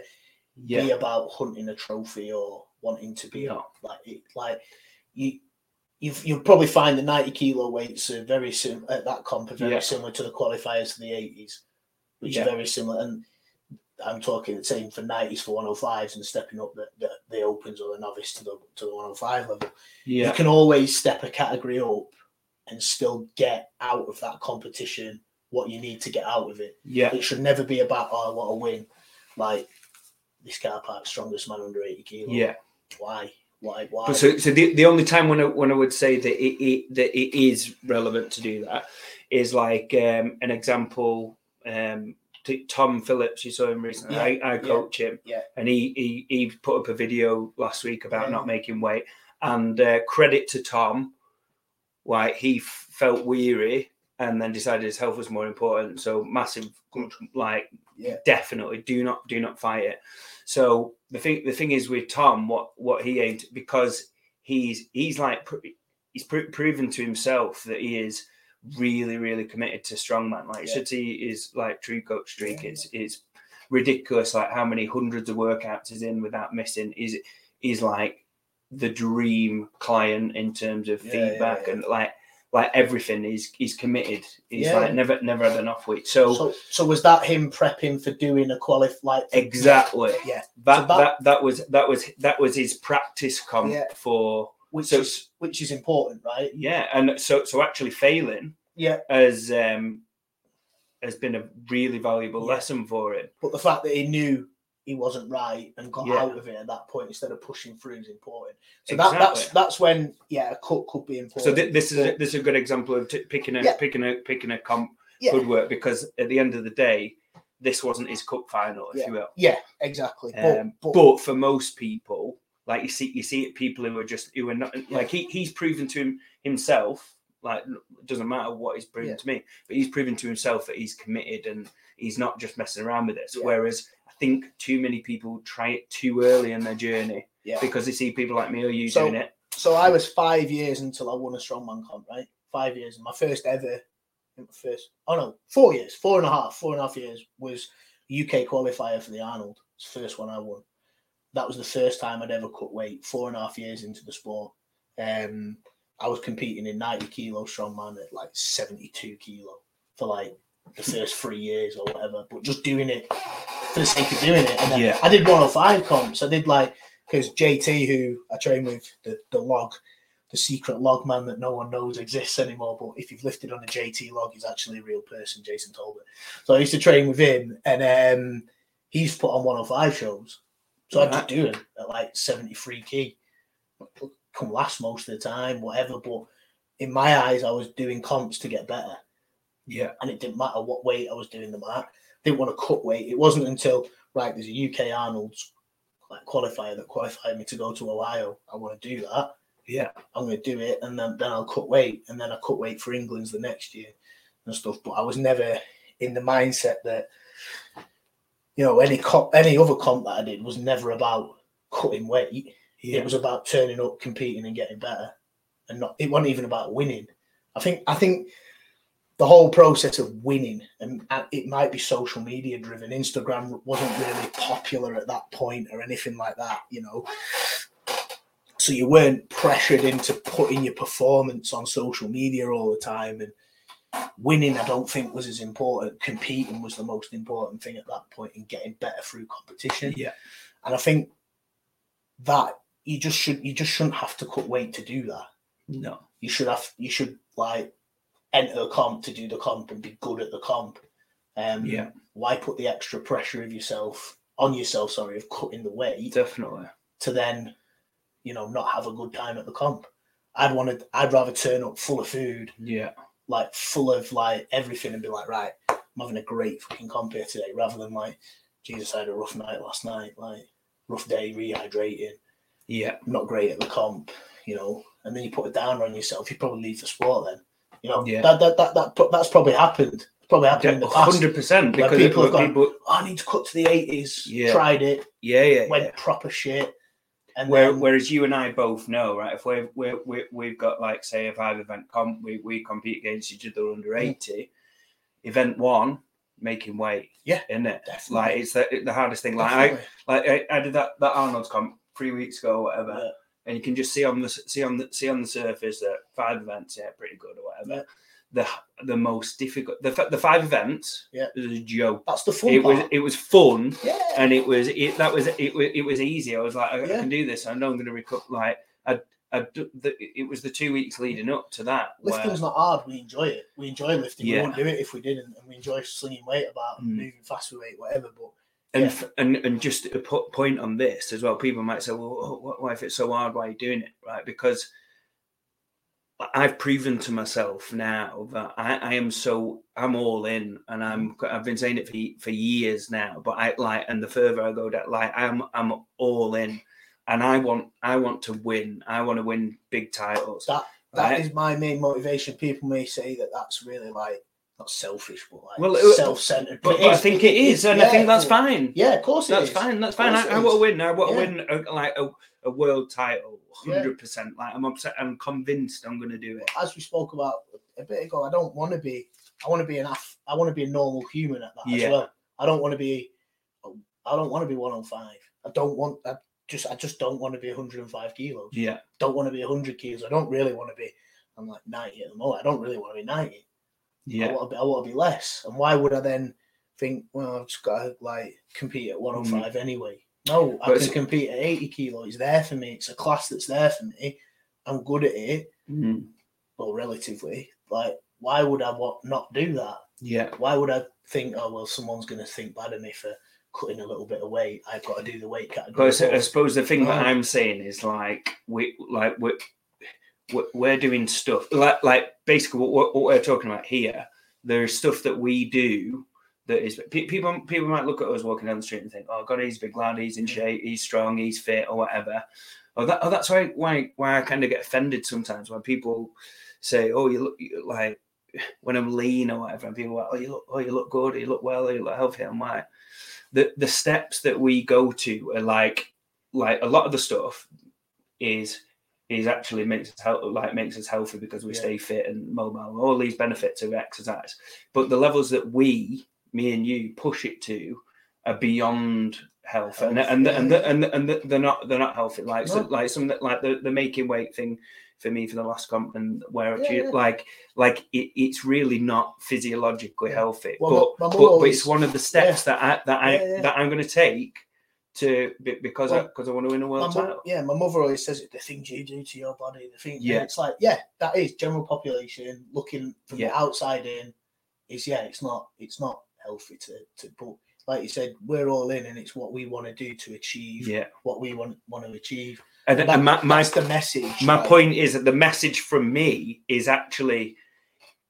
be about hunting a trophy or wanting to be No. like it, like you. You've, you'll probably find the 90 kilo weights are very sim at that comp are very Yeah. similar to the qualifiers for the 80s, which Yeah. are very similar. And I'm talking the same for 90s for 105s and stepping up the, the, the opens or the novice to the to the 105 level. You can always step a category up and still get out of that competition what you need to get out of it. yeah, It should never be about oh, I want to win. Like this car park strongest man under 80 kilos. yeah. Why? Why? Why? But so, so the, the only time when I, when I would say that it, it that it is relevant to do that is like um, an example. Um, Tom Phillips, you saw him recently. Yeah, I, I yeah, coach him, yeah. and he, he he put up a video last week about Yeah. not making weight. And uh, credit to Tom, why he f- felt weary and then decided his health was more important. So massive, like Yeah. definitely do not do not fight it. So the thing the thing is with Tom, what what he aimed because he's he's like pr- he's pr- proven to himself that he is really really committed to strongman. Like Yeah. he is like TrueCoach streak. It's it's ridiculous like how many hundreds of workouts he's in without missing. Is is like the dream client in terms of Yeah, yeah, feedback yeah. and like like everything. He's he's committed. He's Yeah. like never never had an off week. So, so so was that him prepping for doing a qualif like exactly. Yeah. That, So that- that that was that was that was his practice comp Yeah. for which So- is which is important, right? yeah, and so so actually failing Yeah. has um has been a really valuable Yeah. lesson for him. But the fact that he knew he wasn't right and got Yeah. out of it at that point instead of pushing through is important. So that, that's that's when yeah, a cut could be important. So th- this is a, this is a good example of t- picking a Yeah. picking a picking a comp yeah, could work because at the end of the day, this wasn't his cup final, if you will. yeah, exactly. Um, but, but, but for most people, like you see, you see it people who are just who are not like he, he's proven to him, himself, Like, it doesn't matter what he's proven Yeah. to me, but he's proven to himself that he's committed and he's not just messing around with this. Yeah. Whereas I think too many people try it too early in their journey Yeah. because they see people like me are you So- doing it. So I was five years until I won a strongman comp, right? Five years. And my first ever, my first, oh no, four years, four and a half, four and a half years was UK qualifier for the Arnold. It's the first one I won. That was the first time I'd ever cut weight, four and a half years into the sport. Um, I was competing in 90 kilo strongman at like 72 kilo for like the first three years or whatever, but just doing it for the sake of doing it. And then Yeah. I did 105 comps. I did like, because JT, who I train with, the, the log, the secret log man that no one knows exists anymore. But if you've lifted on a JT log, he's actually a real person, Jason Talbot. So I used to train with him, and um, he's put on 105 shows. So I just do it at like 73 key. Come last most of the time, whatever. But in my eyes, I was doing comps to get better Yeah. and it didn't matter what weight I was doing them at. Didn't want to cut weight. It wasn't until right there's a UK Arnold's like qualifier that qualified me to go to Ohio. I want to do that. Yeah. I'm going to do it, and then then I'll cut weight, and then I cut weight for England's the next year and stuff. But I was never in the mindset that you know any comp, any other comp that I did was never about cutting weight. Yeah. It was about turning up, competing, and getting better, and not. It wasn't even about winning. I think. I think the whole process of winning, and uh, it might be social media driven. Instagram wasn't really popular at that point, or anything like that. You know, so you weren't pressured into putting your performance on social media all the time, and winning. I don't think was as important. Competing was the most important thing at that point, and getting better through competition. Yeah. And I think that you just should you just shouldn't have to cut weight to do that. No. You should have you should like enter a comp to do the comp and be good at the comp. Um Yeah. why put the extra pressure of yourself on yourself, sorry, of cutting the weight Definitely. to then, you know, not have a good time at the comp. I'd wanted I'd rather turn up full of food, Yeah. Like full of like everything and be like, right, I'm having a great fucking comp here today, rather than like, Jesus, I had a rough night last night, like rough day, rehydrating, Yeah. not great at the comp, you know, and then you put a downer on yourself, you probably leave the sport then. You know, Yeah. that, that, that, that, that's probably happened. It's probably happened in the past. Hundred percent. Because people people, have gone- people. Oh, I need to cut to the 80s, Yeah. tried it, Yeah. Yeah. went yeah. proper shit. And Where, then, whereas you and I both know, right? If we're, we're, we we've got like say a five event comp, we, we compete against each other under eighty. Event one, making weight. Yeah, isn't it? definitely. Like it's the, the hardest thing. Like I, like I, I did that that Arnold's comp three weeks ago, or whatever, Yeah. and you can just see on the see on the see on the surface that five events, yeah, pretty good or whatever. The the most difficult, the the five events, Yeah. was a joke. That's the fun It was it was fun, yeah. and it was it that was it was it was easy. I was like, I, I can do this. I know I'm going to recover. Like I, I the, it was the two weeks leading up to that. where- Lifting's not hard. We enjoy it. We enjoy lifting. We Yeah. wouldn't do it if we didn't. And we enjoy slinging weight about Mm. moving fast with weight, whatever. But and Yeah. f- and and just a po- point on this as well. People might say, "Well, wh- why if it's so hard? Why are you doing it?" Right? Because I've proven to myself now that I, I am so I'm all in, and I'm mm. I've been saying it for for years now. But I like, and the further I go that like I'm I'm all in, and I want I want to win. I want to win big titles. that that is right? my main motivation. People may say that that's really like not selfish, but like Well, self-centered. But, but I think it is, and I think that's fine. Yeah, of course it That's is. fine. That's fine. I, I want to win. I want to win a, like a, a world title, Yeah. hundred percent. Like I'm upset. I'm convinced I'm going to do it. As we spoke about a bit ago, I don't want to be. I want to be an I want to be a normal human at that Yeah. as well. I don't want to be. I don't want to be one on five. I don't want. I just. I just don't want to be 105 kilos. Yeah, Don't want to be 100 kilos. I don't really want to be. I'm like 90 at the moment. I don't really want to be 90. Yeah. I want to be. I want to be less. And why would I then think? Well, I've just got to like compete at 105 mm. anyway. No, I But can compete at 80 kilos. It's there for me. It's a class that's there for me. I'm good at it. Mm, well, relatively. Like, why would I want not do that? yeah, Why would I think, oh well, someone's going to think bad of me for cutting a little bit of weight? I've got to do the weight category. But I I suppose the thing that Oh. I'm saying is like we like we we're, we're doing stuff like like basically what, what, what we're talking about here. There's stuff that we do that is people people might look at us walking down the street and think, oh god, he's a big lad, he's in shape, he's strong, he's fit, or whatever. Oh, that, oh that's why why why I kind of get offended sometimes when people say, "Oh, you look you, like when I'm lean or whatever," and people are like, "Oh, you look, oh, you look good, you look well, you look healthy." I'm like, the the steps that we go to are like like a lot of the stuff is is actually makes us healthy, like makes us healthy because we Yeah. stay fit and mobile. All these benefits of exercise, but the levels that we, me and you, push it to are beyond health, and Health, and yeah. and and, and, they're not they're not healthy. Like so, like some like the, the making weight thing for me for the last comp and where Yeah, you yeah. like like it, it's really not physiologically healthy. Well, but, my- my but, mum but it's one of the steps that I that I that I'm going to take to be- because I because I want to win a world title. yeah, my mother always says it. The things you do to your body, the thing. Yeah. It's like yeah, that is general population looking from the outside in. Is yeah, it's not it's not healthy to to but like you said, we're all in, and it's what we want to do to achieve Yeah, what we want want to achieve. and, That- and my, my that's the message. my like, point is that the message from me is actually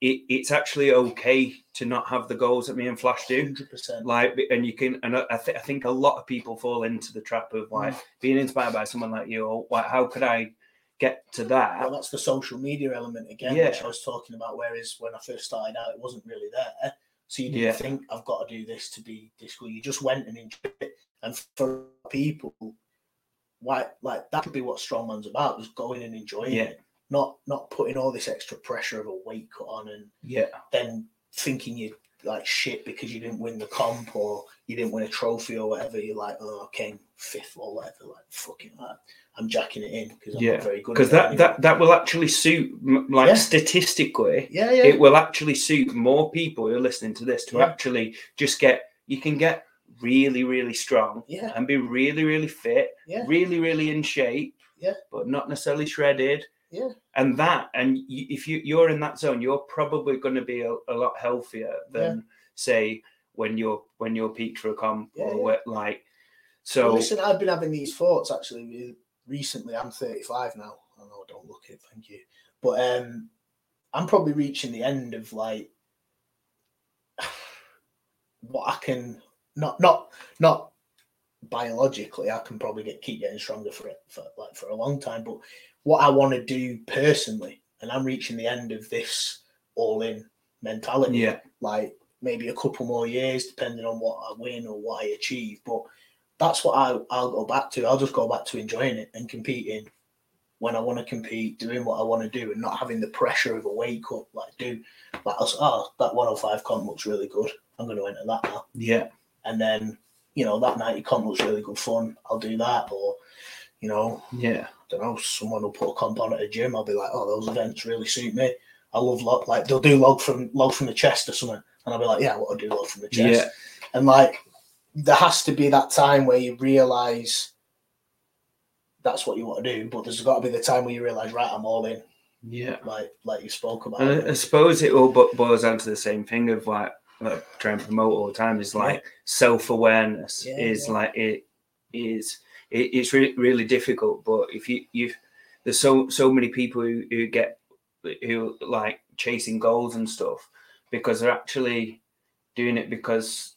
it, it's actually okay to not have the goals that me and Flash do. hundred percent. Like, and you can, and I, I, th- I think a lot of people fall into the trap of like Mm. being inspired by someone like you, or like, how could I get to that? Well, that's the social media element again, Yeah. which I was talking about. Whereas when I first started out, it wasn't really there. So you didn't Yeah. think I've got to do this to be this cool. You just went and enjoyed it. And for people, why like that could be what strongman's about, was going and enjoying Yeah. it. Not not putting all this extra pressure of a weight cut on and yeah, then thinking you like shit because you didn't win the comp or you didn't win a trophy or whatever. You're like, oh, I came fifth or whatever. Like, fucking, like, I'm jacking it in because I'm Yeah, not very good. because that that that will actually suit, like Yeah. statistically, yeah, yeah, it will actually suit more people who are listening to this to Yeah. actually just get. You can get really, really strong yeah, and be really, really fit, yeah, really, really in shape, Yeah. but not necessarily shredded. Yeah. And that, and you, if you you're in that zone, you're probably going to be a, a lot healthier than say when you're when you're peaked for a comp Yeah, or yeah. like. So So listen, I've been having these thoughts actually recently. I'm 35 now. I know I don't look it, thank you. But um I'm probably reaching the end of like what I can not not not biologically. I can probably get keep getting stronger for it for like for a long time. But what I want to do personally, and I'm reaching the end of this all in mentality. yeah, like maybe a couple more years, depending on what I win or what I achieve. But that's what I, I'll go back to. I'll just go back to enjoying it and competing when I want to compete, doing what I want to do, and not having the pressure of a wake up. Like do like I'll, say, oh that 105 comp looks really good. I'm going to enter that now, yeah, and then you know that 90 comp looks really good fun. I'll do that, or you know yeah, don't know, someone will put a comp on at a gym. I'll be like, oh, those events really suit me. I love log, like they'll do log from log from the chest or something, and I'll be like, yeah, I want to do log from the chest. yeah, And like, there has to be that time where you realize that's what you want to do, but there's got to be the time where you realize, right, I'm all in, yeah. like like you spoke about. And I, I suppose it all boils down to the same thing of like, like try and promote all the time is like self awareness Yeah, is yeah. like it is it, it's really really difficult. But if you you there's so so many people who, who get who like chasing goals and stuff because they're actually doing it because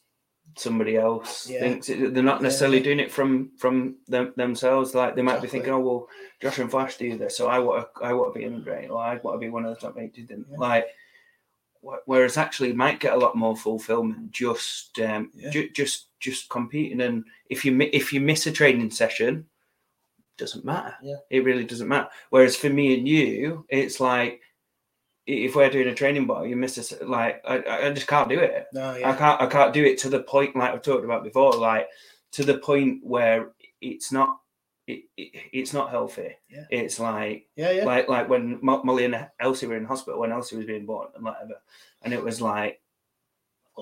somebody else Yeah. thinks it, they're not necessarily yeah. doing it from from them, themselves like they might Exactly. be thinking oh well Josh and Flash do this, so I want to, I want to be in the great, or I want to be one of the top eight. Didn't Yeah. like. Whereas actually, you might get a lot more fulfillment just, um, ju- just, just competing. And if you if you miss a training session, doesn't matter. Yeah. it really doesn't matter. Whereas for me and you, it's like if we're doing a training bar, you miss a like I, I just can't do it. no, yeah. I can't I can't do it to the point like I've talked about before, like to the point where it's not it, it, it's not healthy. Yeah. It's like yeah, yeah. like like when Molly and Elsie were in hospital when Elsie was being born and whatever, and it was like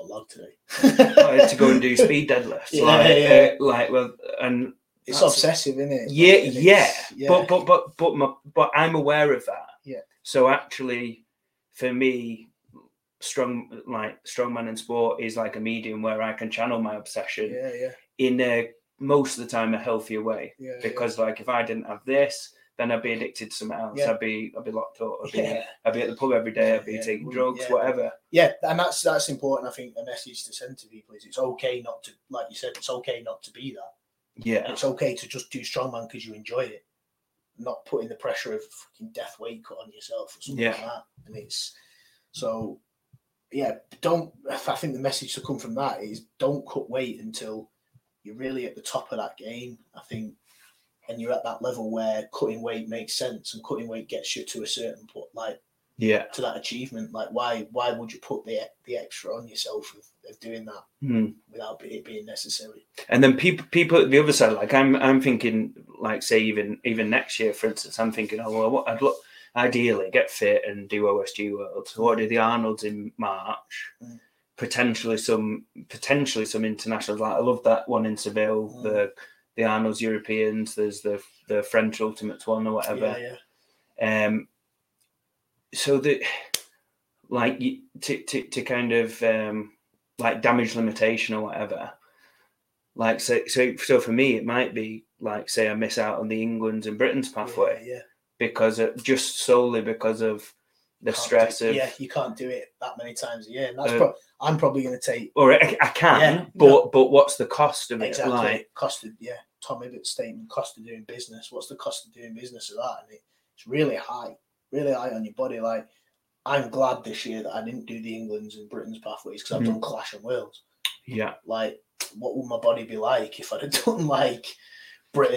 got today. I had to go and do speed deadlifts, Yeah, like yeah. uh, like well, and It's obsessive, isn't it? yeah, And yeah, yeah. but but but but my, but I'm aware of that. Yeah. So actually, for me, strong like strongman in sport is like a medium where I can channel my obsession yeah, yeah, in a most of the time a healthier way. yeah, yeah. Because like if I didn't have this, then I'd be addicted to something else. Yeah. I'd be I'd be locked up. I'd be Yeah. I'd be at the pub every day. I'd be Yeah, taking drugs, whatever. yeah, and that's that's important. I think a message to send to people is it's okay not to, like you said, it's okay not to be that. Yeah, It's okay to just do strongman because you enjoy it. not putting the pressure of fucking death weight cut on yourself or something Yeah. like that. And it's so yeah, don't I think the message to come from that is don't cut weight until you're really at the top of that game. I think and you're at that level where cutting weight makes sense and cutting weight gets you to a certain point, like Yeah. to that achievement. Like why why would you put the the extra on yourself of, of doing that Hmm. without it being necessary? And then people, people at the other side, like I'm, I'm thinking, like say even even next year, for instance, I'm thinking, oh well, I'd look ideally get fit and do OSG Worlds. So what do the Arnold's in March? Mm. Potentially some, potentially some internationals. Like I love that one in Seville, Mm. the the Arnold's Europeans. There's the the French Ultimates one or whatever. Yeah, yeah. Um, so that, like, to, to, to kind of um, like damage limitation or whatever. Like, so, so, so for me, it might be like, say, I miss out on the England's and Britain's pathway Yeah, yeah. because of, just solely because of the stress do- of, yeah, you can't do it that many times a year. And that's Uh, pro- I'm probably going to take or I, I can, Yeah, but no. but what's the cost of it? exactly Like, cost of yeah. Tom Ibbott's statement: cost of doing business. What's the cost of doing business of that? And it, it's really high, really high on your body. Like I'm glad this year that I didn't do the England's and Britain's pathways because I've Mhm. done Clash and Wales. yeah, Like, what would my body be like if I'd have done like